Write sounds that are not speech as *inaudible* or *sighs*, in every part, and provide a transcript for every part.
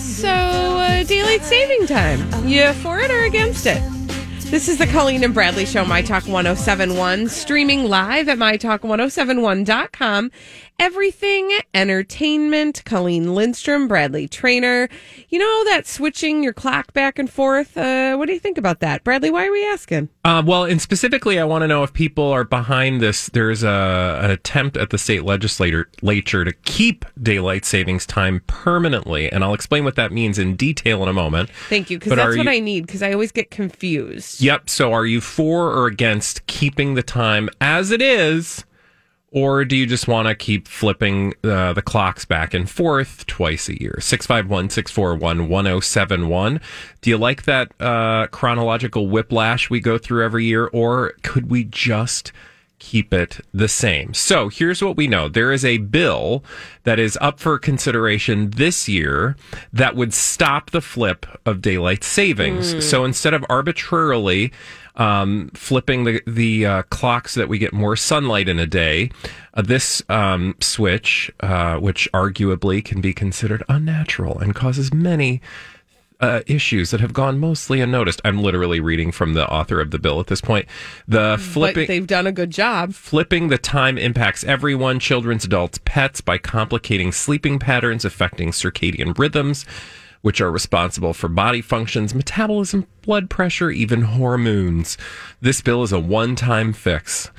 So, uh, daylight saving time. You for it or against it? This is the Colleen and Bradley Show, My Talk 1071, streaming live at MyTalk1071.com. Everything entertainment. Colleen Lindstrom, Bradley Trainer. You know that switching your clock back and forth? Uh, what do you think about that? Bradley, why are we asking? Uh, well, and specifically, I want to know if people are behind this. There's a, an attempt at the state legislature to keep daylight savings time permanently, and I'll explain what that means in detail in a moment. Thank you, because that's what you- I need, because I always get confused. Yep. So, are you for or against keeping the time as it is, or do you just want to keep flipping uh, the clocks back and forth twice a year? 651 641 1071. Do you like that uh, chronological whiplash we go through every year, or could we just keep it the same? So, here's what we know there is a bill that is up for consideration this year that would stop the flip of daylight savings. So, instead of arbitrarily um, flipping the the uh, clocks so that we get more sunlight in a day. Uh, this um, switch, uh, which arguably can be considered unnatural and causes many uh, issues that have gone mostly unnoticed. I'm literally reading from the author of the bill at this point. The But flipping they've done a good job. Flipping the time impacts everyone, children's, adults, pets, by complicating sleeping patterns affecting circadian rhythms, which are responsible for body functions, metabolism, blood pressure, even hormones. This bill is a one time fix.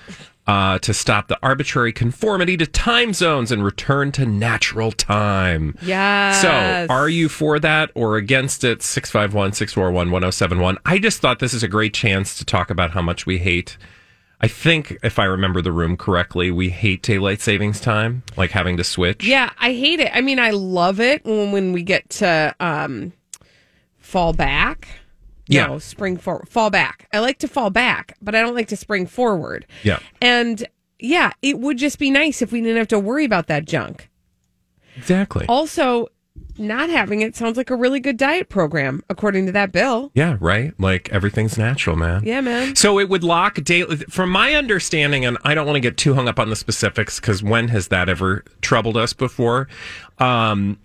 Uh, to stop the arbitrary conformity to time zones and return to natural time. Yes. So, are you for that or against it? 651 641 1071. I just thought this is a great chance to talk about how much we hate. I think, if I remember the room correctly, we hate daylight savings time, like having to switch. Yeah, I hate it. I mean, I love it when, when we get to um, fall back. Yeah. No, spring forward. Fall back. I like to fall back, but I don't like to spring forward. Yeah. And yeah, it would just be nice if we didn't have to worry about that junk. Exactly. Also, not having it sounds like a really good diet program, according to that bill. Yeah, right? Like everything's natural, man. Yeah, man. So it would lock daily. From my understanding, and I don't want to get too hung up on the specifics because when has that ever troubled us before? Um,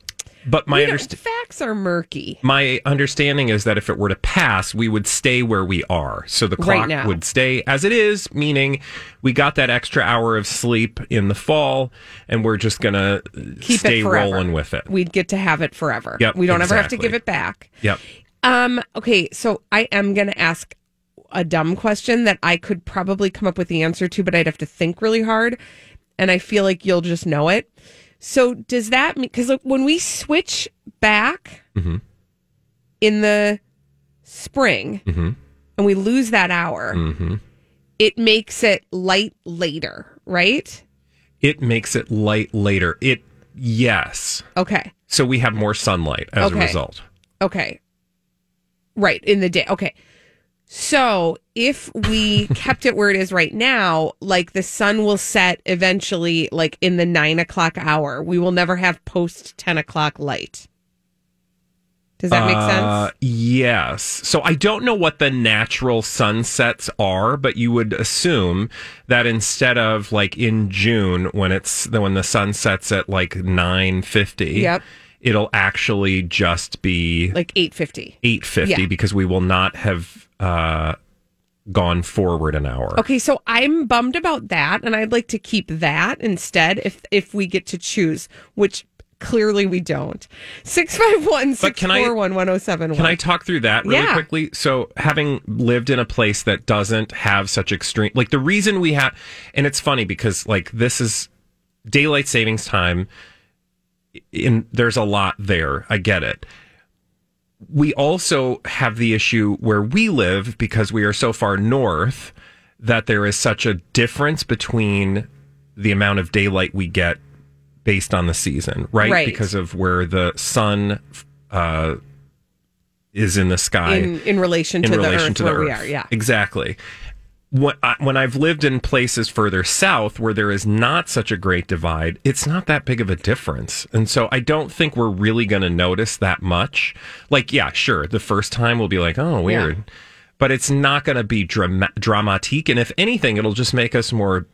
but my understanding. facts are murky. My understanding is that if it were to pass, we would stay where we are. So the clock now. would stay as it is, meaning we got that extra hour of sleep in the fall, and we're just going to Keep stay it rolling with it. We'd get to have it forever. Yep, we don't ever have to give it back. Yep. Um, okay, so I am going to ask a dumb question that I could probably come up with the answer to, but I'd have to think really hard. And I feel like you'll just know it. So, does that mean because when we switch back Mhm. in the spring Mhm. and we lose that hour, Mhm. it makes it light later, right? It makes it light later. It, yes. Okay. So we have more sunlight as a result. Okay. Right, in the day. Okay. So if we *laughs* kept it where it is right now, like the sun will set eventually, like in the nine o'clock hour, we will never have post 10 o'clock light. Does that make Uh, sense? Yes. So I don't know what the natural sunsets are, but you would assume that instead of like in June when it's when the sun sets at like nine fifty, Yep. it'll actually just be Like 850. eight fifty Yeah. because we will not have uh, gone forward an hour. Okay, so I'm bummed about that, and I'd like to keep that instead if if we get to choose, which Clearly, we don't. 651 But can I- 641 1071. Can I talk through that really Yeah. quickly? So, having lived in a place that doesn't have such extreme, like the reason we have, and it's funny because like this is daylight savings time. In there's a lot there. I get it. We also have the issue where we live because we are so far north that there is such a difference between the amount of daylight we get based on the season, right? Right. Because of where the sun uh, is in the sky in, in relation to in the earth to the where we are. Yeah. exactly. When, I, when I've lived in places further south where there is not such a great divide, it's not that big of a difference, and so I don't think we're really going to notice that much. Like, yeah, sure, the first time we'll be like, "Oh, weird," but it's not going to be drama- dramatique, and if anything, it'll just make us more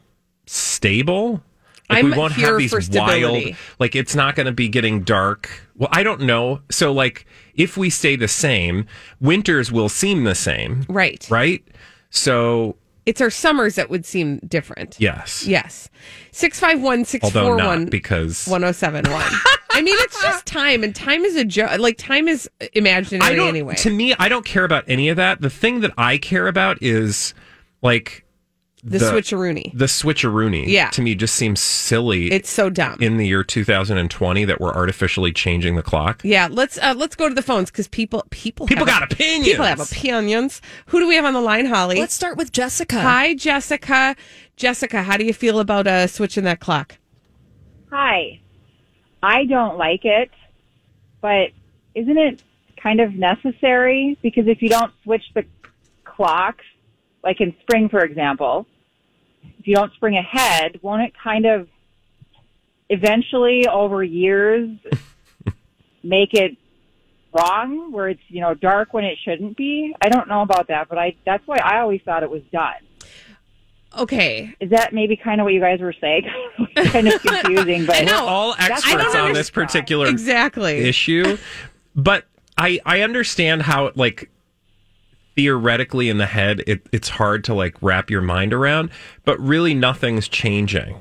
stable. Like I'm we won't here have these wild like it's not going to be getting dark. Well, I don't know. So like if we stay the same, winters will seem the same, Right. right? So It's our summers that would seem different. yes, Yes. 651 641 because 1071. I mean, it's just time, and time is a joke. Like, time is imaginary I don't. anyway. To me, I don't care about any of that. The thing that I care about is like the, switcheroony. The switcheroony. Yeah. to me just seems silly. It's so dumb. in the year 2020 that we're artificially changing the clock. yeah, let's uh, let's go to the phones because people people People have, got opinions. People have opinions. Who do we have on the line, Holly? Let's start with Jessica. Hi, Jessica. Jessica, how do you feel about uh, switching that clock? Hi. I don't like it, but isn't it kind of necessary? Because if you don't switch the clocks, like in spring, for example, if you don't spring ahead, won't it kind of eventually over years *laughs* make it wrong where it's, you know, dark when it shouldn't be? I don't know about that, but I, that's why I always thought it was done. Okay. Is that maybe kind of what you guys were saying? *laughs* kind of confusing, but *laughs* know. We're all experts I don't on this particular Exactly. issue, but I I understand how like theoretically in the head it, it's hard to like wrap your mind around, but really nothing's changing,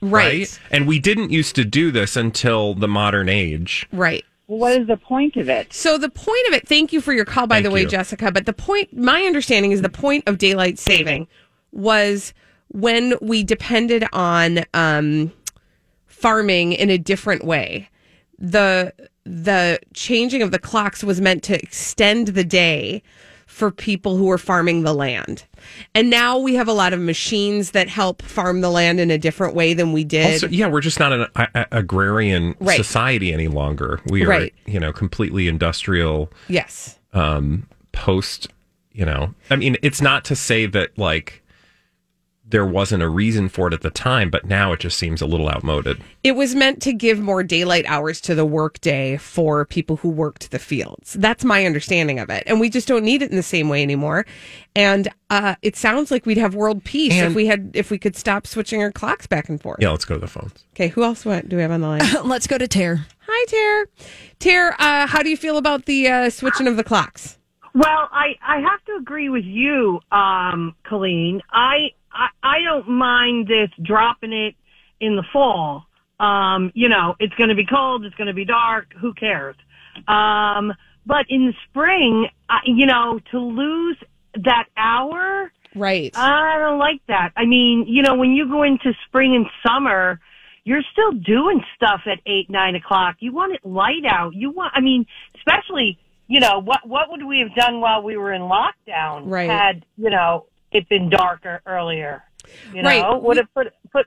Right. right? And we didn't used to do this until the modern age. Right. what is the point of it? So the point of it, thank you for your call, by Thank the way, you. Jessica. But the point, my understanding is the point of daylight saving was when we depended on um, farming in a different way. The the changing of the clocks was meant to extend the day for people who were farming the land. And now we have a lot of machines that help farm the land in a different way than we did. Also, yeah, we're just not an a- agrarian Right. society any longer. We are, Right. you know, completely industrial yes. um, post. You know, I mean, it's not to say that like there wasn't a reason for it at the time, but now it just seems a little outmoded. It was meant to give more daylight hours to the workday for people who worked the fields. That's my understanding of it. And we just don't need it in the same way anymore. And uh, it sounds like we'd have world peace if we had if we could stop switching our clocks back and forth. Yeah, let's go to the phones. Okay, who else went, do we have on the line? *laughs* Let's go to Tara. Hi, Tara. Tara, uh, how do you feel about the uh, switching of the clocks? Well, I, I have to agree with you, um, Colleen. I, I I don't mind this dropping it in the fall. Um, you know, it's going to be cold, it's going to be dark. Who cares? Um, but in the spring, I, you know, to lose that hour, Right. I don't like that. I mean, you know, when you go into spring and summer, you're still doing stuff at eight, nine o'clock. You want it light out. You want, I mean, especially, you know, what, what would we have done while we were in lockdown? Right. Had, you know, it been darker earlier, you know, Right. would have put, put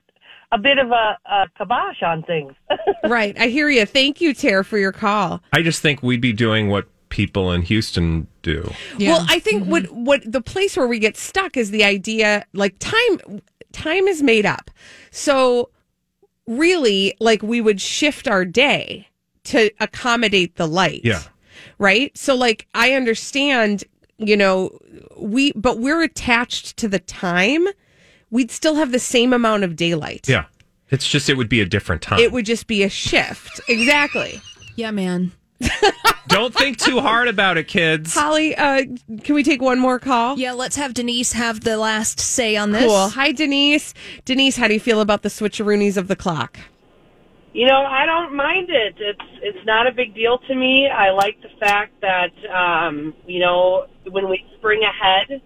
a bit of a, a kibosh on things. *laughs* right. I hear you. Thank you, Tara, for your call. I just think we'd be doing what people in Houston do. Well, I think mm-hmm. what what the place where we get stuck is the idea like time time is made up. So really like we would shift our day to accommodate the light. Yeah. Right? So like I understand, you know, we but we're attached to the time. We'd still have the same amount of daylight. Yeah. It's just it would be a different time. It would just be a shift. exactly. Yeah, man. *laughs* Don't think too hard about it, kids. Holly, uh, can we take one more call? Yeah, let's have Denise have the last say on this. Cool. Hi, Denise. Denise, how do you feel about the switcheroonies of the clock? You know, I don't mind it. It's it's not a big deal to me. I like the fact that um, you know when we spring ahead,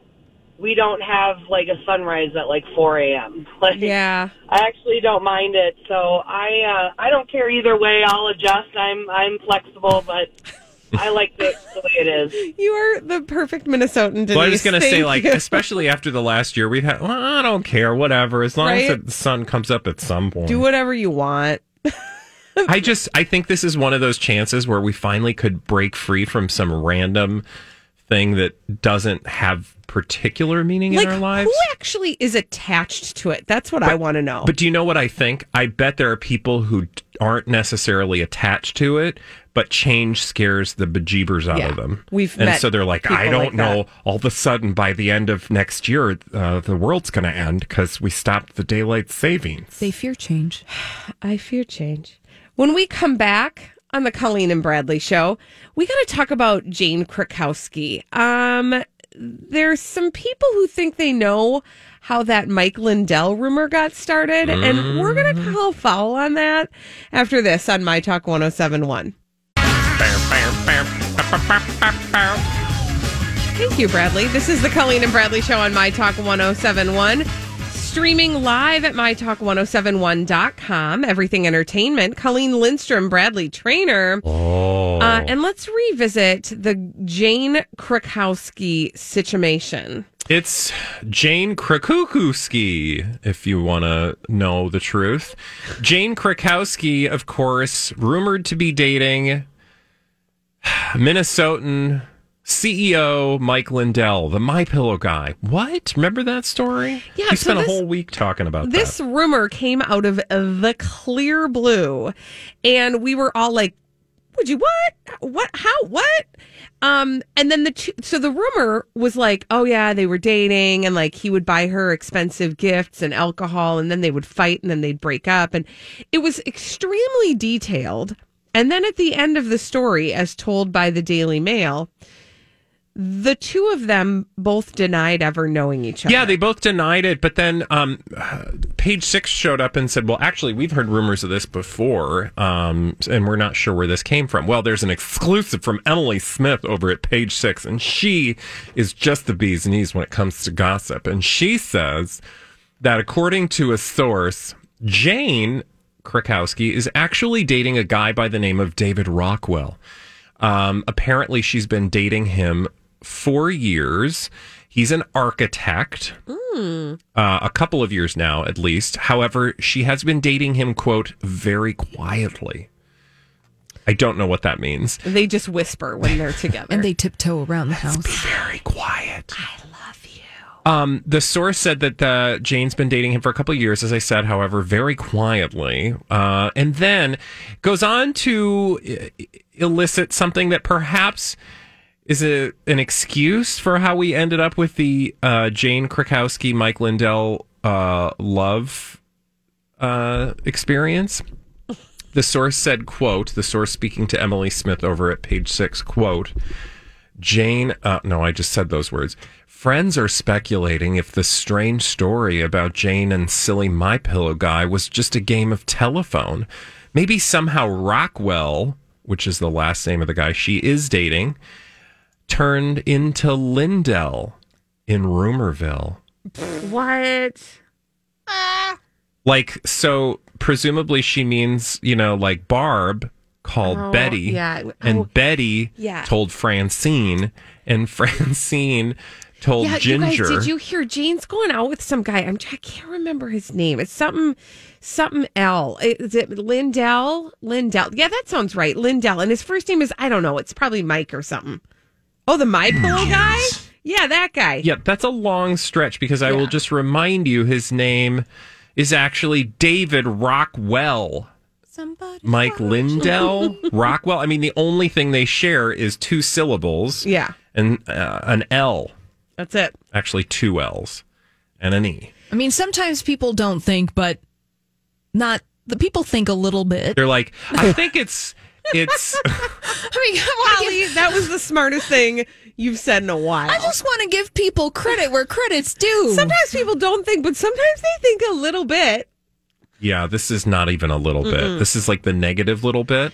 we don't have like a sunrise at like 4 a.m. *laughs* Like, Yeah. I actually don't mind it. So I uh, I don't care either way. I'll adjust. I'm I'm flexible, but *laughs* I like it the way it is. You are the perfect Minnesotan. Denise. Well, I was going to say, like, you. especially after the last year we've had, well, I don't care, whatever, as long Right? as the sun comes up at some point. do whatever you want. I just, I think this is one of those chances where we finally could break free from some random thing that doesn't have particular meaning Like, in our lives. who actually is attached to it? That's what I want to know. But do you know what I think? I bet there are people who aren't necessarily attached to it, but change scares the bejeebers out Yeah. of them. We've and met so they're like, I don't like know. that. All of a sudden, by the end of next year, uh, the world's going to end because we stopped the daylight savings. They fear change. *sighs* I fear change. When we come back on the Colleen and Bradley show, we got to talk about Jane Krakowski. Um, there's some people who think they know how that Mike Lindell rumor got started, and we're going to call foul on that after this on My Talk 1071. Thank you, Bradley. This is the Colleen and Bradley Show on My Talk 1071. Streaming live at MyTalk1071.com. Everything Entertainment. Colleen Lindstrom, Bradley Trainer. Oh. Uh, and let's revisit the Jane Krakowski situation. It's Jane Krakowski, if you want to know the truth. Jane Krakowski, of course, rumored to be dating *sighs* Minnesotan CEO Mike Lindell, the My Pillow guy. What? Remember that story? Yeah, he so spent this- a whole week talking about This that. rumor came out of the clear blue, and we were all like, "Would you what? What? How? What?" Um, and then the two, so the rumor was like, "Oh yeah, they were dating, and like he would buy her expensive gifts and alcohol, and then they would fight, and then they'd break up, and it was extremely detailed." And then at the end of the story, as told by the Daily Mail, the two of them both denied ever knowing each other. Yeah, they both denied it, but then um, Page Six showed up and said, "Well, actually, we've heard rumors of this before, um, and we're not sure where this came from." Well, there's an exclusive from Emily Smith over at Page Six, and she is just the bee's knees when it comes to gossip. And she says that according to a source, Jane Krakowski is actually dating a guy by the name of David Rockwell. Um, apparently, she's been dating him for years. He's an architect, uh, a couple of years now at least. However, she has been dating him, quote, very quietly. I don't know what that means. They just whisper when they're *laughs* together. And they tiptoe around the house. Be very quiet. I love you. Um, the source said that uh, Jane's been dating him for a couple of years, as I said, however, very quietly. Uh, and then goes on to uh, elicit something that perhaps is it an excuse for how we ended up with the uh, Jane Krakowski, Mike Lindell uh, love uh, experience. The source said, quote, the source speaking to Emily Smith over at page six, quote, Jane, uh, no, I just said those words. Friends are speculating if the strange story about Jane and silly My Pillow guy was just a game of telephone. Maybe somehow Rockwell, which is the last name of the guy she is dating, turned into Lindell in Rumorville. what? Like, so presumably she means, you know, like Barb called Oh, Betty. yeah. And Oh, Betty yeah. told Francine, and *laughs* Francine told Yeah, Ginger. you guys, did you hear Jane's going out with some guy? I'm I can't remember his name. It's something something L. Is it Lindell? Lindell. Yeah, that sounds right. Lindell. And his first name is I don't know. It's probably Mike or something. Oh, the My Pillow guy? Yeah, that guy. Yeah, that's a long stretch because I will just remind you his name is actually David Rockwell. Somebody. Mike Lindell, *laughs* Rockwell. I mean, the only thing they share is two syllables Yeah. and uh, an L. That's it. Actually, two L's and an E. I mean, sometimes people don't think, but not the people think a little bit. They're like, I think it's it's. *laughs* I mean, Holly, that was the smartest thing you've said in a while. I just want to give people credit where credit's due. sometimes people don't think, but sometimes they think a little bit. Yeah, this is not even a little bit. This is like the negative little bit.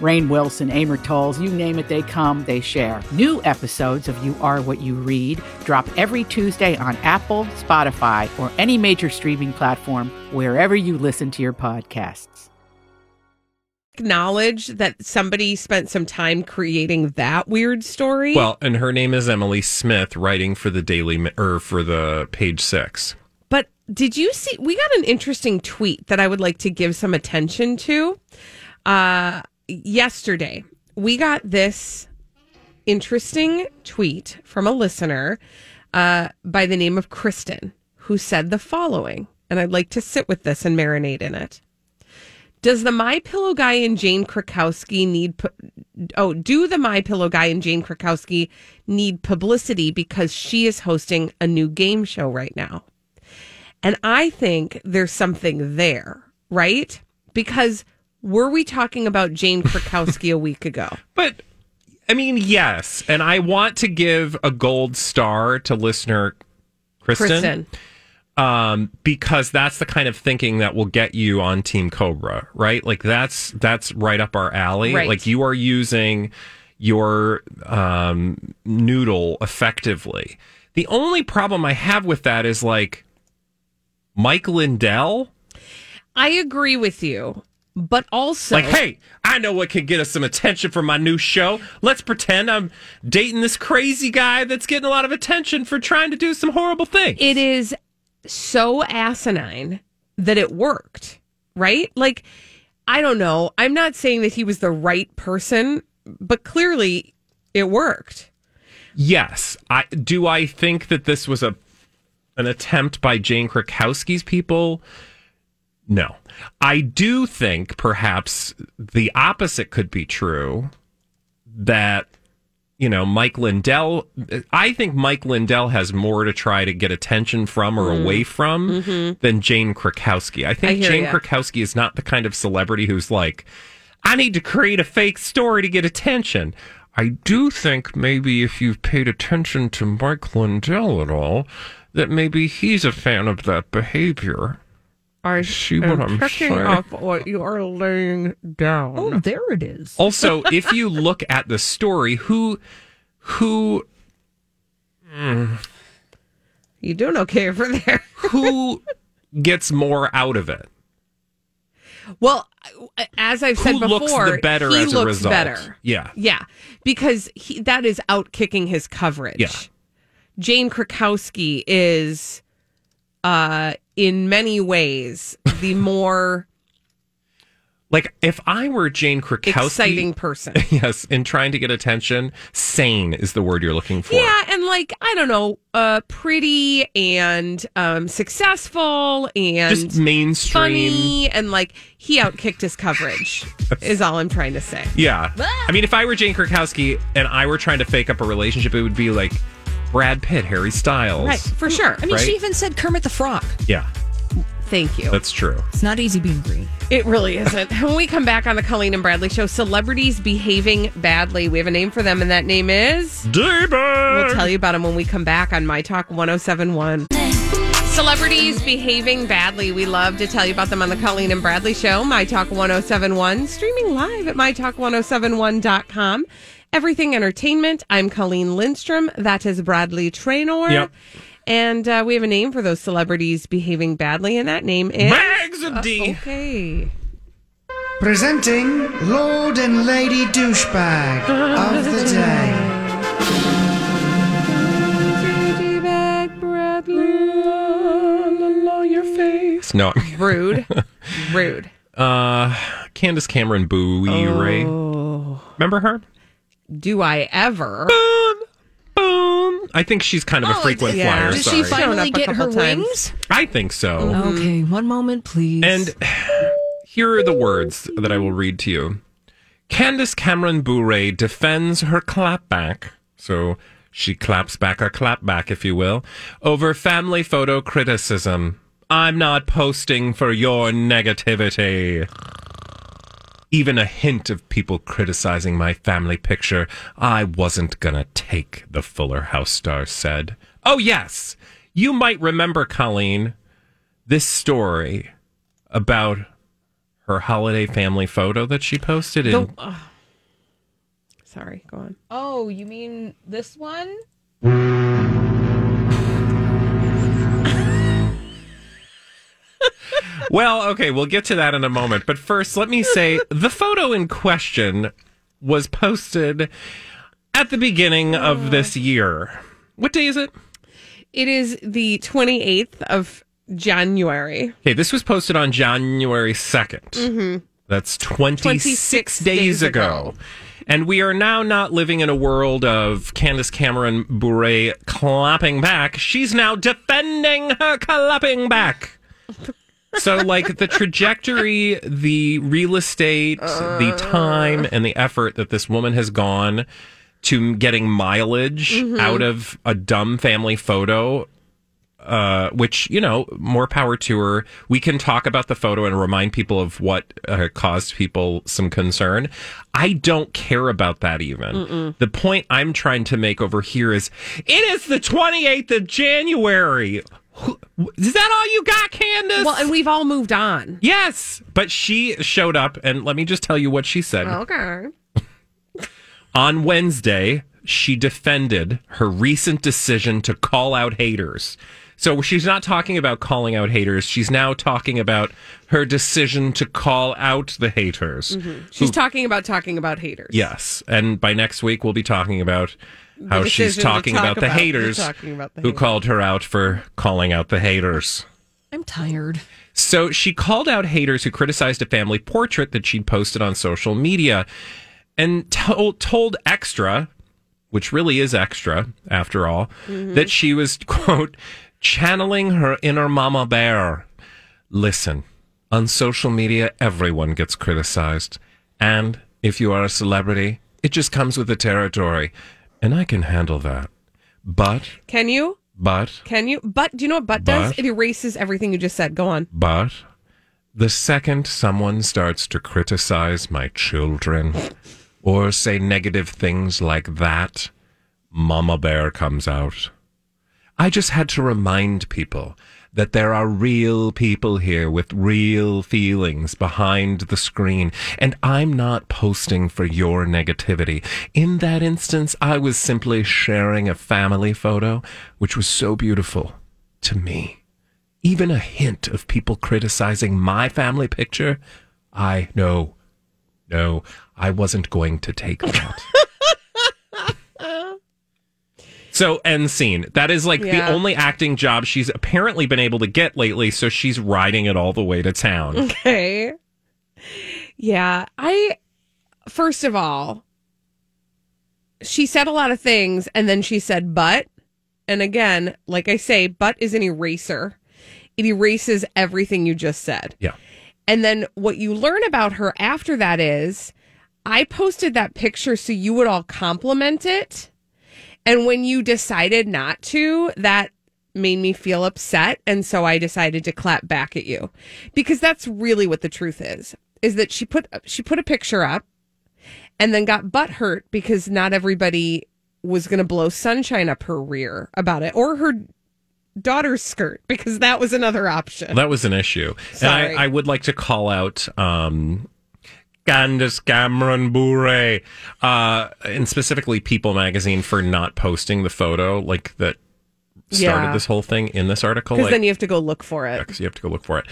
Rainn Wilson, Amor Towles, you name it, they come, they share. New episodes of You Are What You Read drop every Tuesday on Apple, Spotify, or any major streaming platform wherever you listen to your podcasts. acknowledge that somebody spent some time creating that weird story. Well, and her name is Emily Smith, writing for the Daily Ma- or for the Page Six. But did you see? We got an interesting tweet that I would like to give some attention to. Uh, yesterday, we got this interesting tweet from a listener uh, by the name of Kristen, who said the following, and I'd like to sit with this and marinate in it. Does the My Pillow guy and Jane Krakowski need? Oh, do the My Pillow guy and Jane Krakowski need publicity because she is hosting a new game show right now? And I think there's something there, right? Because were we talking about Jane *laughs* Krakowski a week ago? But I mean, yes, and I want to give a gold star to listener Kristen, Kristen. um, because that's the kind of thinking that will get you on Team Cobra, right? Like that's that's right up our alley. Right. Like you are using your um, noodle effectively. The only problem I have with that is like Mike Lindell. I agree with you, but also Like, hey, I know what can get us some attention for my new show. Let's pretend I'm dating this crazy guy that's getting a lot of attention for trying to do some horrible things. it is so asinine that it worked, right? Like, I don't know. I'm not saying that he was the right person, but clearly it worked. yes, I do. I think that this was a an attempt by Jane Krakowski's people. No, I do think perhaps the opposite could be true. That you know, Mike Lindell. I think Mike Lindell has more to try to get attention from or mm-hmm. away from mm-hmm. than Jane Krakowski. I I think hear Jane ya. Krakowski is not the kind of celebrity who's like, I need to create a fake story to get attention. I do think maybe if you've paid attention to Mike Lindell at all, that maybe he's a fan of that behavior. Are See what I'm picking saying? up what you are laying down. Oh, there it is. Also, *laughs* if you look at the story, who who mm, You doing okay over there? *laughs* who gets more out of it? Well, as I've said Who before, looks the better he as a looks result? better. Yeah. Yeah, because he, that is out kicking his coverage. Yeah. Jane Krakowski is, uh, in many ways, the *laughs* more Like if I were Jane Krakowski, exciting person. *laughs* yes, in trying to get attention, sane is the word you're looking for. Yeah, and like I don't know, uh, pretty and um, successful and Just mainstream. funny, and like he outkicked his coverage. *laughs* is all I'm trying to say. Yeah. I mean, if I were Jane Krakowski and I were trying to fake up a relationship, it would be like Brad Pitt, Harry Styles. Right, for sure. I mean, Right? she even said Kermit the Frog. Yeah, Thank you. that's true. It's not easy being green. It really isn't. *laughs* When we come back on the Colleen and Bradley show, celebrities behaving badly. We have a name for them, and that name is. David! We'll tell you about them when we come back on My Talk 1071. Celebrities behaving badly. We love to tell you about them on the Colleen and Bradley show, My Talk 1071, streaming live at MyTalk1071.com. Everything Entertainment. I'm Colleen Lindstrom. That is Bradley Trainor. Yep. And uh, we have a name for those celebrities behaving badly, and that name is. Bags of D. Okay. Presenting Lord and Lady Douchebag of the *laughs* Day. JJ Bag Bradley. Yes. No. *laughs* Rude. *laughs* Rude. Uh, Candace Cameron Bure. Oh. Remember her? Do I ever? Boom. Boom. I think she's kind of a frequent yeah. flyer. Did sorry. she finally Shown up a get her couple times. wings? I think so. Okay, mm. one moment, please. And here are the words that I will read to you. Candace Cameron Bure defends her clapback. So she claps back or clapback, if you will, over family photo criticism. I'm not posting for your negativity. Even a hint of people criticizing my family picture, I wasn't gonna take, the Fuller House star said. Oh, yes. You might remember, Colleen, this story about her holiday family photo that she posted in The- ugh. sorry, go on. oh, you mean this one? Well, okay, we'll get to that in a moment. But first, let me say the photo in question was posted at the beginning of this year. What day is it? It is the 28th of January. Okay, this was posted on January 2nd. Mm-hmm. That's 26, 26 days, days ago. ago. And we are now not living in a world of Candace Cameron Bure clapping back. She's now defending her clapping back. So, like the trajectory, the real estate, the time, and the effort that this woman has gone to getting mileage Mhm. out of a dumb family photo, uh, which, you know, more power to her. We can talk about the photo and remind people of what uh, caused people some concern. I don't care about that even. Mm-mm. The point I'm trying to make over here is it is the 28th of January. Is that all you got, Candace? Well, and we've all moved on. Yes, but she showed up, and let me just tell you what she said. Okay. *laughs* On Wednesday, she defended her recent decision to call out haters. So she's not talking about calling out haters. She's now talking about her decision to call out the haters. Mhm. She's Who- talking about talking about haters. Yes. And by next week, we'll be talking about how she's talking talk about the about- haters talking about the who haters. called her out for calling out the haters. I'm tired. So she called out haters who criticized a family portrait that she'd posted on social media and told, told Extra, which really is extra after all, Mhm. that she was, *laughs* quote, channeling her inner mama bear. Listen, on social media, everyone gets criticized. And if you are a celebrity, it just comes with the territory. And I can handle that. But, Can you? but, Can you? But do you know what but does? It erases everything you just said. Go on. But the second someone starts to criticize my children or say negative things like that, Mama Bear comes out. I just had to remind people that there are real people here with real feelings behind the screen, and I'm not posting for your negativity. In that instance, I was simply sharing a family photo, which was so beautiful to me even a hint of people criticizing my family picture, I no, no, I wasn't going to take that. *laughs* so end scene. That is like Yeah. the only acting job she's apparently been able to get lately. So she's riding it all the way to town. *laughs* Okay. Yeah. I, first of all, she said a lot of things and then she said, but. And again, like I say, but is an eraser. It erases everything you just said. Yeah. And then what you learn about her after that is I posted that picture so you would all compliment it. And when you decided not to, that made me feel upset. And so I decided to clap back at you because that's really what the truth is, is that she put, she put a picture up and then got butt hurt because not everybody was going to blow sunshine up her rear about it or her daughter's skirt because that was another option. That was an issue. Sorry. And I, I would like to call out um, Candace Cameron Bure, uh, and specifically People Magazine for not posting the photo like that started Yeah. this whole thing in this article. Because Like, then you have to go look for it. because you have to go look for it.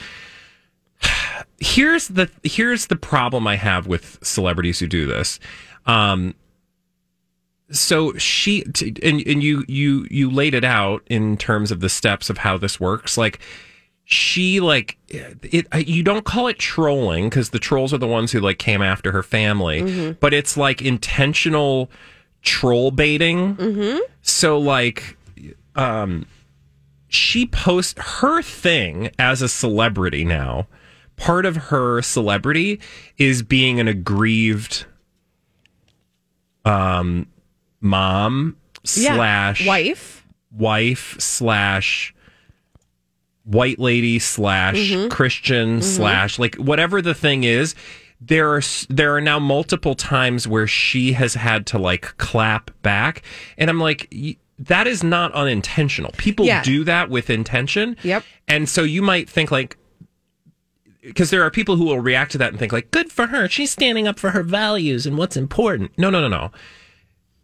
*sighs* Here's the here's the problem I have with celebrities who do this. Um, so she t- and and you you you laid it out in terms of the steps of how this works. Like she like it you don't call it trolling because the trolls are the ones who like came after her family Mm-hmm. but it's like intentional troll baiting Mm-hmm. so like um she posts her thing as a celebrity now part of her celebrity is being an aggrieved um mom Yeah. slash wife. wife slash white lady slash Mm-hmm. Christian slash like whatever the thing is. There are there are now multiple times where she has had to like clap back, and I'm like, y- that is not unintentional. People Yeah. do that with intention. Yep. And so you might think like, because there are people who will react to that and think like, good for her. She's standing up for her values and what's important. No, no, no, no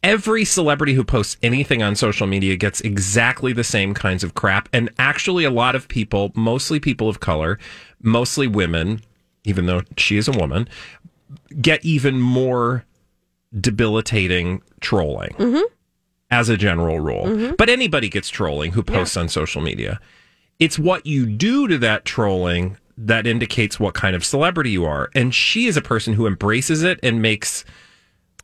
every celebrity who posts anything on social media gets exactly the same kinds of crap. And actually, a lot of people, mostly people of color, mostly women, even though she is a woman, get even more debilitating trolling mm-hmm. as a general rule. Mm-hmm. But anybody gets trolling who posts on social media. It's what you do to that trolling that indicates what kind of celebrity you are. And she is a person who embraces it and makes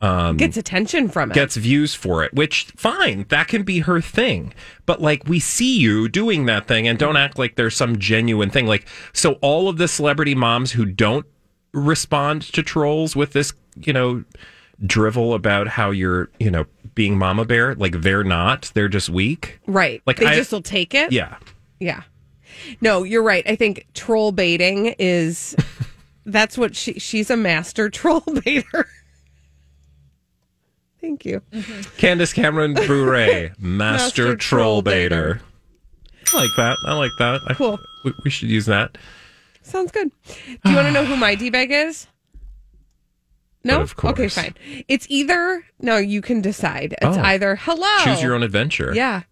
Um, gets attention from it. gets views for it, which fine, that can be her thing. But like we see you doing that thing and don't act like there's some genuine thing. Like so all of the celebrity moms who don't respond to trolls with this, you know, drivel about how you're, you know, being mama bear, like they're not. They're just weak. right. Like, they I- just will take it. Yeah. Yeah. No, you're right. I think troll baiting is *laughs* that's what she she's a master troll baiter. *laughs* Thank you. Mm-hmm. Candace Cameron Bure, *laughs* master, Master troll troll baiter. I like that. I like that. I- Cool. we, we should use that. Sounds good. Do you want to know who my D bag is? No? But of course. Okay, fine. It's either no, you can decide. It's Oh. either hello. Choose your own adventure. Yeah.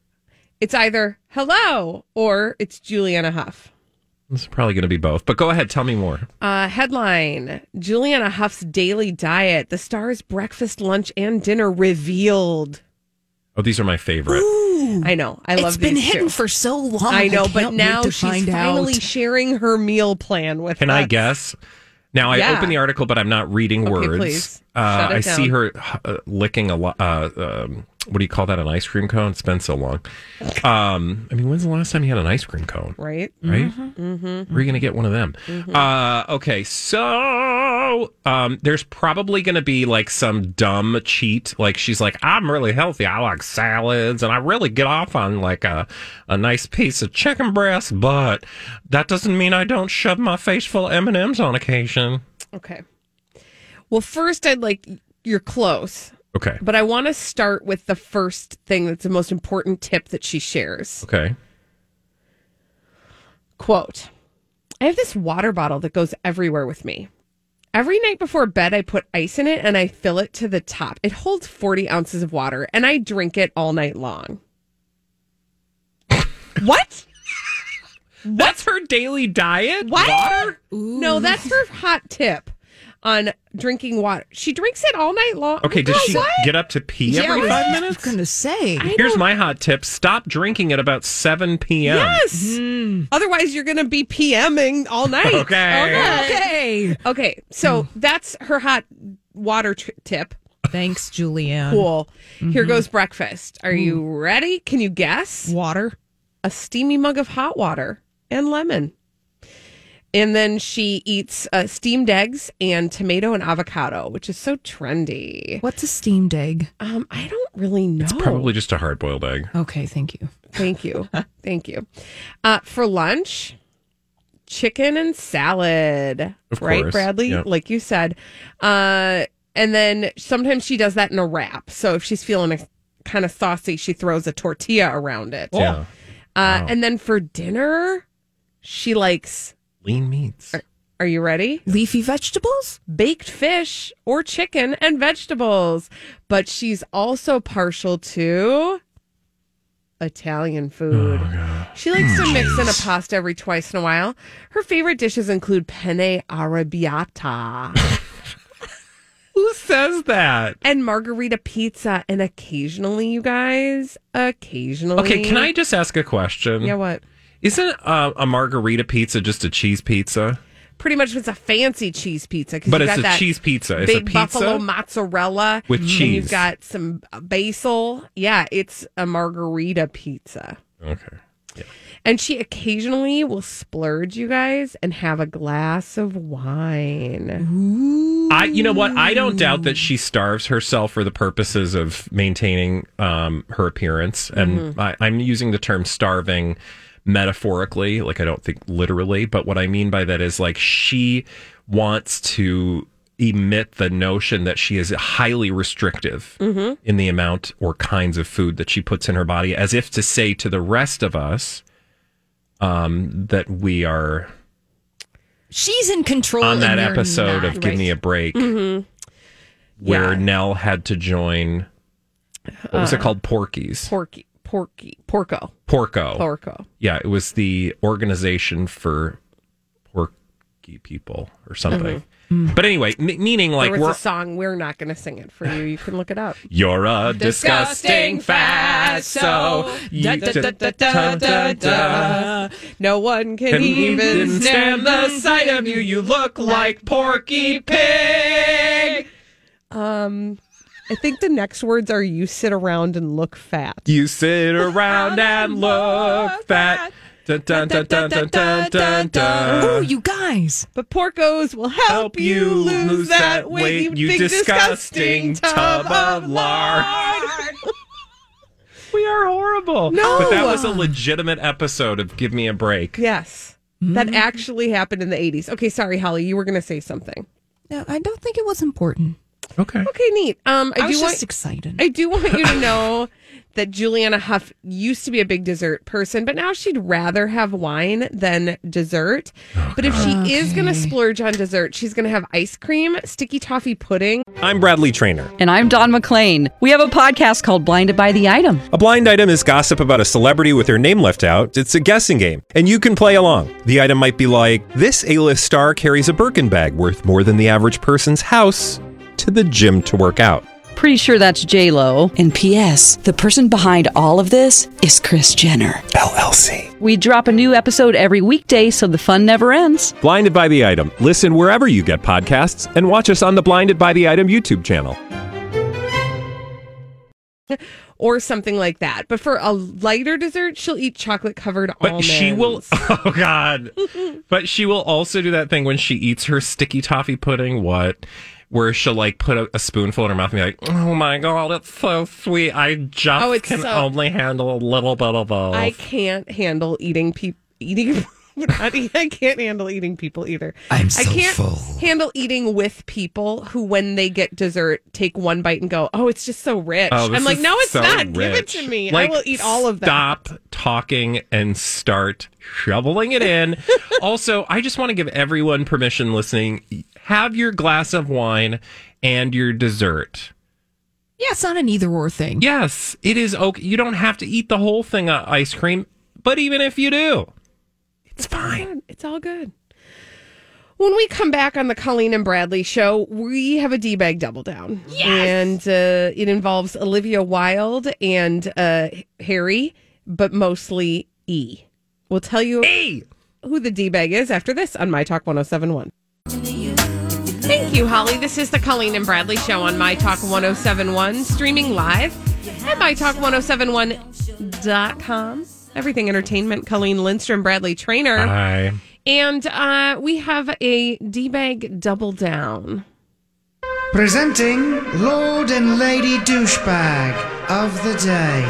It's either hello or it's Julianne Hough. It's probably going to be both. But go ahead. Tell me more. Uh, headline Julianne Hough's daily diet. The star's breakfast, lunch, and dinner revealed. Oh, these are my favorite. I know. I love it's been hidden too. for so long. I know, but now she's find finally out. sharing her meal plan with us. Can I guess? Now I Yeah. open the article, but I'm not reading Okay, words. please. Uh, Shut it I see her uh, licking a lot. Uh, um, what do you call that? An ice cream cone? It's been so long. Um, I mean, when's the last time you had an ice cream cone? Right? Right? Mm-hmm. Where are you going to get one of them? Uh, okay, so um, there's probably going to be like some dumb cheat. Like she's like, I'm really healthy. I like salads, and I really get off on like a a nice piece of chicken breast. But that doesn't mean I don't shove my face full of M and M's on occasion. Okay. Well, first, I'd like you're close, Okay. but I want to start with the first thing that's the most important tip that she shares. Okay. Quote I have this water bottle that goes everywhere with me. Every night before bed, I put ice in it and I fill it to the top. It holds 40 ounces of water and I drink it all night long. *laughs* what? That's her daily diet. What? Water? No, that's her hot tip on drinking water. She drinks it all night long. Okay. Does Girl, she what? get up to pee every I five was minutes? gonna say. Here's my hot tip: stop drinking at about seven p.m. Yes. Mm. Otherwise, you're going to be PMing all night. *laughs* Okay. Okay. Okay. So mm. that's her hot water tr- tip. Thanks, Julianne. Cool. Mm-hmm. Here goes breakfast. Are you mm. ready? Can you guess? Water. A steamy mug of hot water and lemon. And then she eats uh, steamed eggs and tomato and avocado, which is so trendy. What's a steamed egg? Um, I don't really know. It's probably just a hard boiled egg. Okay, thank you. Thank you. *laughs* Thank you. Uh, for lunch, chicken and salad. Of right, course. Bradley? Yeah. Like you said. Uh, and then sometimes she does that in a wrap. So if she's feeling a, kind of saucy, she throws a tortilla around it. Yeah. Uh, And then for dinner, she likes, Lean meats. are you ready? Leafy vegetables? Baked fish or chicken and vegetables. But she's also partial to Italian food. Oh, she likes to mm, mix in a pasta every twice in a while. Her favorite dishes include penne arrabbiata Who says that? and margherita pizza, and occasionally, you guys, occasionally. Okay, can I just ask a question? Yeah, what? Isn't uh, a margherita pizza just a cheese pizza? Pretty much, it's a fancy cheese pizza. But it's a cheese pizza. It's a big pizza buffalo mozzarella with and cheese. you've got some basil. Yeah, it's a margherita pizza. Okay. And she occasionally will splurge, you guys, and have a glass of wine. Ooh. I, you know what? I don't doubt that she starves herself for the purposes of maintaining um, her appearance, and Mhm. I, I'm using the term starving metaphorically. Like I don't think literally, but what I mean by that is like she wants to emit the notion that she is highly restrictive Mhm. in the amount or kinds of food that she puts in her body, as if to say to the rest of us um, that we are She's in control on that episode of Give Me a Break, Mhm. where Yeah. Nell had to join. What was it Uh, called? Porkies. Porky, porky, porco. Porco. Porco. Yeah, it was the organization for porky people or something. But anyway, m- meaning like there was we're a song. We're not going to sing it for you. You can look it up. you're a disgusting fatso. Da, da, da. No one can, Can even even stand the sight of you. You look like Porky Pig. Um, I think the next words are "you sit around and look fat." You sit around and look fat. Dun, dun, dun, dun, dun, dun, dun, dun. Oh, you guys. But porcos will help, you lose, that weight, you, you big disgusting tub of lard. *laughs* we are horrible. No. But that was a legitimate episode of Give Me a Break. Yes, mm. that actually happened in the eighties. Okay, sorry, Holly, you were going to say something. No, I don't think it was important. Okay. Okay, neat. Um, I, I was do just want excited. I do want you to know *laughs* that Julianne Hough used to be a big dessert person, but now she'd rather have wine than dessert. but if she is going to splurge on dessert, she's going to have ice cream, sticky toffee pudding. I'm Bradley Traynor. And I'm Don McClain. We have a podcast called Blinded by the Item. A blind item is gossip about a celebrity with their name left out. It's a guessing game, and you can play along. The item might be like this: A-list star carries a Birkin bag worth more than the average person's house to the gym to work out. Pretty sure that's J Lo. And P.S. The person behind all of this is Kris Jenner LLC. We drop a new episode every weekday, so the fun never ends. Blinded by the item. Listen wherever you get podcasts, and watch us on the Blinded by the Item YouTube channel. *laughs* Or something like that. But for a lighter dessert, she'll eat chocolate covered But almonds. she will, *laughs* *laughs* oh God. but she will also do that thing when she eats her sticky toffee pudding. What? Where she'll like put a, a spoonful in her mouth and be like, oh my God, it's so sweet. I just Oh, it's can so- only handle a little bit of both. I can't handle eating people eating. *laughs* I can't handle eating people either. I'm I so can't full. handle eating with people who, when they get dessert, take one bite and go, "Oh, it's just so rich." Oh, I'm like, "No, it's so not. Give it to me. Like, I will eat all of them." Stop talking and start shoveling it in. *laughs* also, I just want to give everyone permission listening. Have your glass of wine and your dessert. Yeah, it's not an either or thing. Yes, it is okay. You don't have to eat the whole thing of ice cream, but even if you do, it's fine. It's all good. When we come back on the Colleen and Bradley show, we have a D bag double down. Yes! And uh, it involves Olivia Wilde and uh, Harry, but mostly E. We'll tell you e! who the D bag is after this on My Talk 1071. Thank you, Holly. This is the Colleen and Bradley show on My Talk 1071, streaming live at MyTalk1071.com. Everything Entertainment, Colleen Lindstrom, Bradley Traynor. Hi. And uh, we have a D bag double down. Presenting Lord and Lady Douchebag of the Day.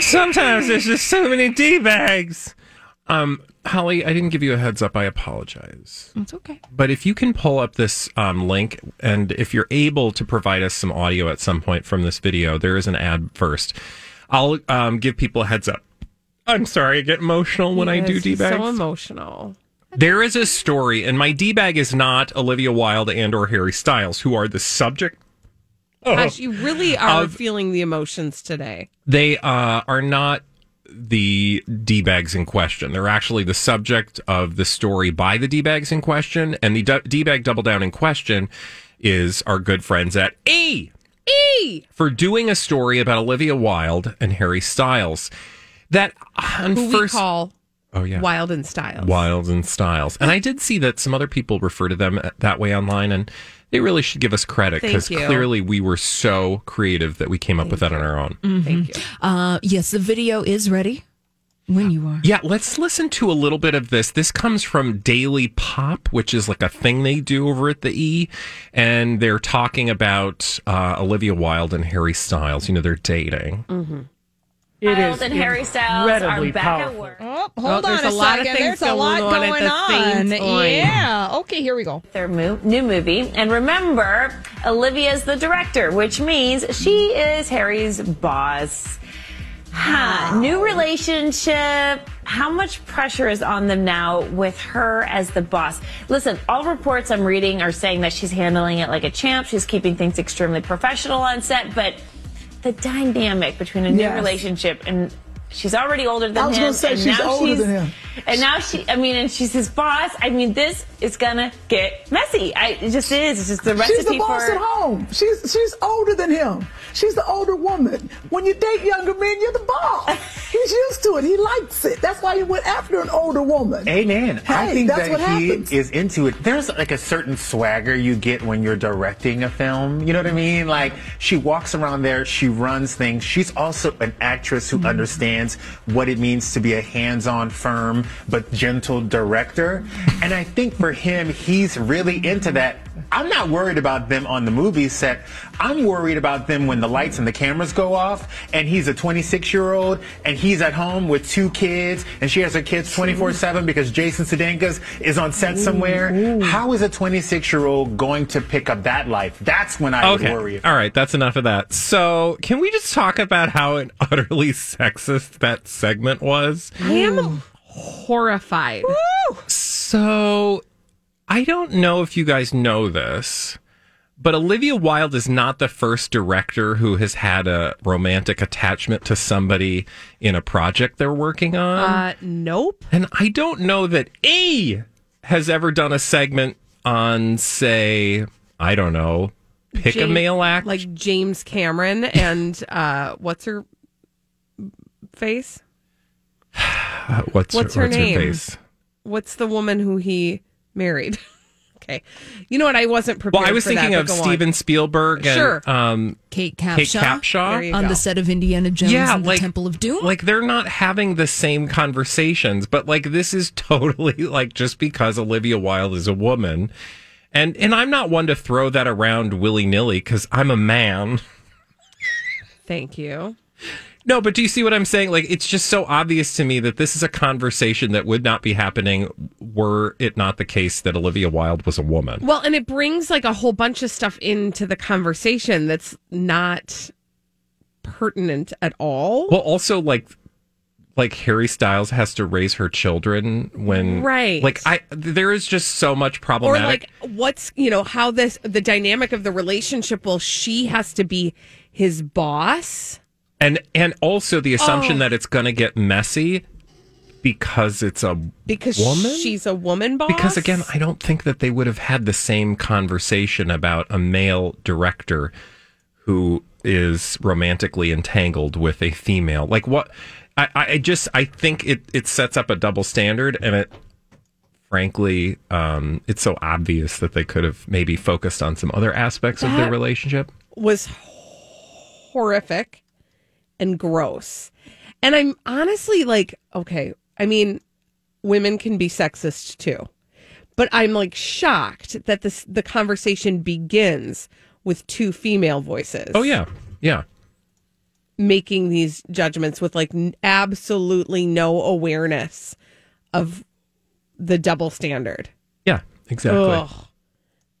Sometimes there's just so many D bags. Um, Holly, I didn't give you a heads up. I apologize. It's okay. But if you can pull up this um, link, and if you're able to provide us some audio at some point from this video, there is an ad first. I'll um, give people a heads up. I'm sorry, I get emotional when I do Yes, D bags. So emotional. There is a story, and my D bag is not Olivia Wilde and or Harry Styles, who are the subject. Gosh, you really are Of- feeling the emotions today. They uh, are not the D bags in question. They're actually the subject of the story by the D bags in question, and the D bag double down in question is our good friends at E. E. for doing a story about Olivia Wilde and Harry Styles. That on Who first we call oh yeah Wild and Styles. Wild and Styles, and I did see that some other people refer to them that way online, and they really should give us credit because clearly we were so creative that we came up with that on our own. Thank you. Uh, yes, the video is ready when you are. Yeah, let's listen to a little bit of this. This comes from Daily Pop, which is like a thing they do over at the E, and they're talking about uh, Olivia Wilde and Harry Styles. You know, they're dating. Mm-hmm. It is and Harry Styles are incredibly back powerful. at work. Oh, hold there's on a, a lot of second. things There's a lot going on at going the on. same time. Yeah. Okay, here we go. Their mo- new movie. And remember, Olivia's the director, which means she is Harry's boss. Huh. New relationship. How much pressure is on them now with her as the boss? Listen, all reports I'm reading are saying that she's handling it like a champ. She's keeping things extremely professional on set, but the dynamic between a new Yes. relationship and she's already older than him. I was him. gonna say and she's now older she's- than him. And now she, I mean, and she's his boss. I mean, this is gonna get messy. I, it just is. It's just the recipe She's the boss for. at home. She's she's older than him. She's the older woman. When you date younger men, you're the boss. *laughs* He's used to it. He likes it. That's why he went after an older woman. Amen. I think that's what that he happens. is into it. There's like a certain swagger you get when you're directing a film. You know what I mean? Like she walks around there, she runs things. She's also an actress Mm-hmm. who what it means to be a hands-on, firm but gentle director. And I think for him, he's really into that. I'm not worried about them on the movie set. I'm worried about them when the lights and the cameras go off and he's a 26 year old and he's at home with two kids and she has her kids 24 7 because Jason Sudeikis is on set somewhere. How is a 26 year old going to pick up that life? That's when I okay. would worry. All right, that's enough of that. So, can we just talk about how *laughs* utterly sexist that segment was? I am horrified. So, I don't know if you guys know this, but Olivia Wilde is not the first director who has had a romantic attachment to somebody in a project they're working on. Uh, nope. And I don't know that A has ever done a segment on, say, I don't know, pick a male act. like James Cameron *laughs* and uh, what's her face? *sighs* What's, What's her, her what's name? Her face? What's the woman who he married? *laughs* okay, you know what? I wasn't prepared. Well, I was for thinking that, of but go on. Steven Spielberg and Sure. um, Kate Capshaw, Kate Capshaw on the set of Indiana Jones Yeah, and like- the Temple of Doom. like they're not having the same conversations, but like this is *laughs* totally like just because Olivia Wilde is a woman. And and I'm not one to throw that around willy nilly because I'm a man. *laughs* Thank you. No, but do you see what I'm saying? Like, it's just so obvious to me that this is a conversation that would not be happening were it not the case that Olivia Wilde was a woman. Well, and it brings like a whole bunch of stuff into the conversation that's not pertinent at all. Well, also like, like Harry Styles has to raise her children when, Right. Like, I there is just so much or problematic. like what's you know how this the dynamic of the relationship well she has to be his boss and and also the assumption Oh. that it's going to get messy because it's a because woman. she's a woman boss Because again, I don't think that they would have had the same conversation about a male director who is romantically entangled with a female. Like what? I, I just I think it it sets up a double standard, and it frankly um, it's so obvious that they could have maybe focused on some other aspects of their relationship. was horrific and gross and i'm honestly like okay i mean women can be sexist too but i'm like shocked that this the conversation begins with two female voices Oh yeah, yeah. making these judgments with like n- absolutely no awareness of the double standard. Yeah, exactly. Ugh.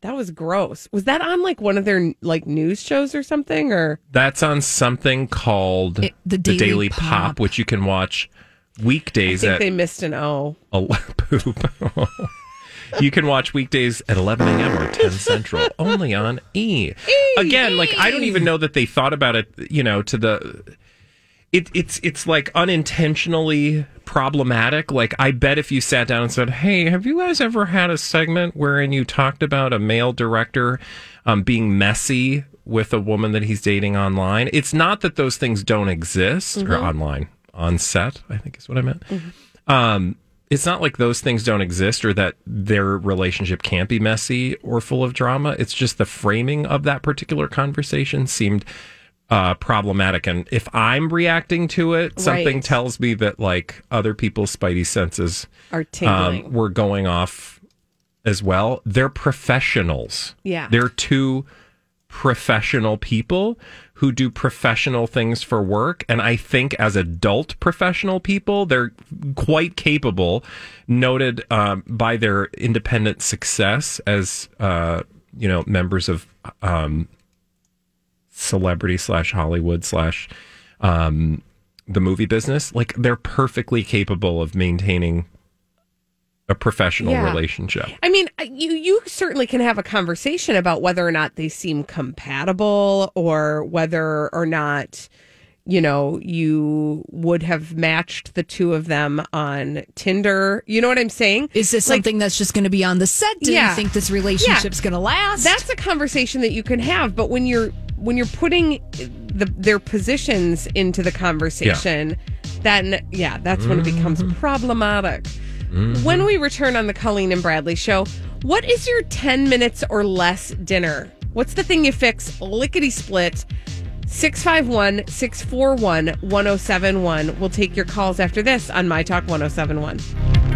That was gross. Was that on like one of their like news shows or something or That's on something called It- the Daily Pop. Pop. which you can watch weekdays. I weekdays think at they missed an O. *laughs* ele- poop. *laughs* you can watch weekdays at 11 a.m. or 10 central only on E. Again, like I don't even know that they thought about it. You know, to the it, it's it's like unintentionally problematic. Like I bet if you sat down and said, "Hey, have you guys ever had a segment wherein you talked about a male director um, being messy with a woman that he's dating online. It's not that those things don't exist or Mhm. online, on set, I think is what I meant. Um, it's not like those things don't exist or that their relationship can't be messy or full of drama. It's just the framing of that particular conversation seemed uh, problematic. And if I'm reacting to it, something Right. tells me that like other people's spidey senses Are tingling. um, were going off as well. They're professionals. Yeah. They're two professional people who do professional things for work. And I think as adult professional people, they're quite capable, noted um, by their independent success as, uh, you know, members of um, celebrity slash Hollywood slash um, the movie business. Like they're perfectly capable of maintaining a professional Yeah. relationship. I mean, uh, you you certainly can have a conversation about whether or not they seem compatible or whether or not you know you would have matched the two of them on Tinder. You know what I'm saying? Is this something that's just going to be on the set? Do you think this relationship's going to last? That's a conversation that you can have, but when you're when you're putting the their positions into the conversation, then yeah, that's when it becomes mm-hmm. problematic. Mm-hmm. When we return on the Colleen and Bradley show, what is your 10 minutes or less dinner? What's the thing you fix lickety split? 651 641 1071. We'll take your calls after this on My Talk 1071.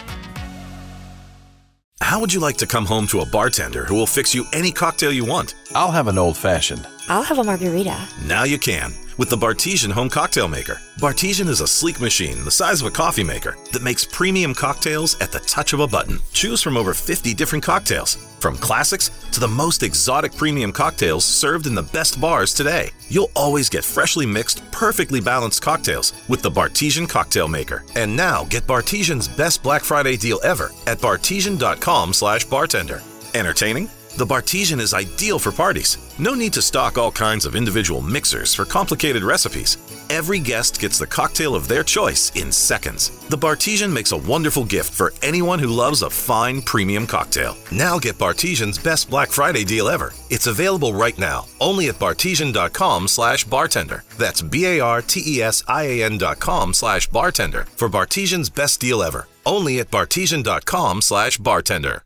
How would you like to come home to a bartender who will fix you any cocktail you want? I'll have an old fashioned. I'll have a margarita. Now you can with the Bartesian Home Cocktail Maker. Bartesian is a sleek machine the size of a coffee maker that makes premium cocktails at the touch of a button. Choose from over 50 different cocktails, from classics to the most exotic premium cocktails served in the best bars today. You'll always get freshly mixed, perfectly balanced cocktails with the Bartesian Cocktail Maker. And now get Bartesian's best Black Friday deal ever at bartesian.com slash bartender. Entertaining? The Bartesian is ideal for parties. No need to stock all kinds of individual mixers for complicated recipes. Every guest gets the cocktail of their choice in seconds. The Bartesian makes a wonderful gift for anyone who loves a fine premium cocktail. Now get Bartesian's best Black Friday deal ever. It's available right now, only at bartesian.com slash bartender. That's B-A-R-T-E-S-I-A-N dot com slash bartender for Bartesian's best deal ever. Only at bartesian.com slash bartender.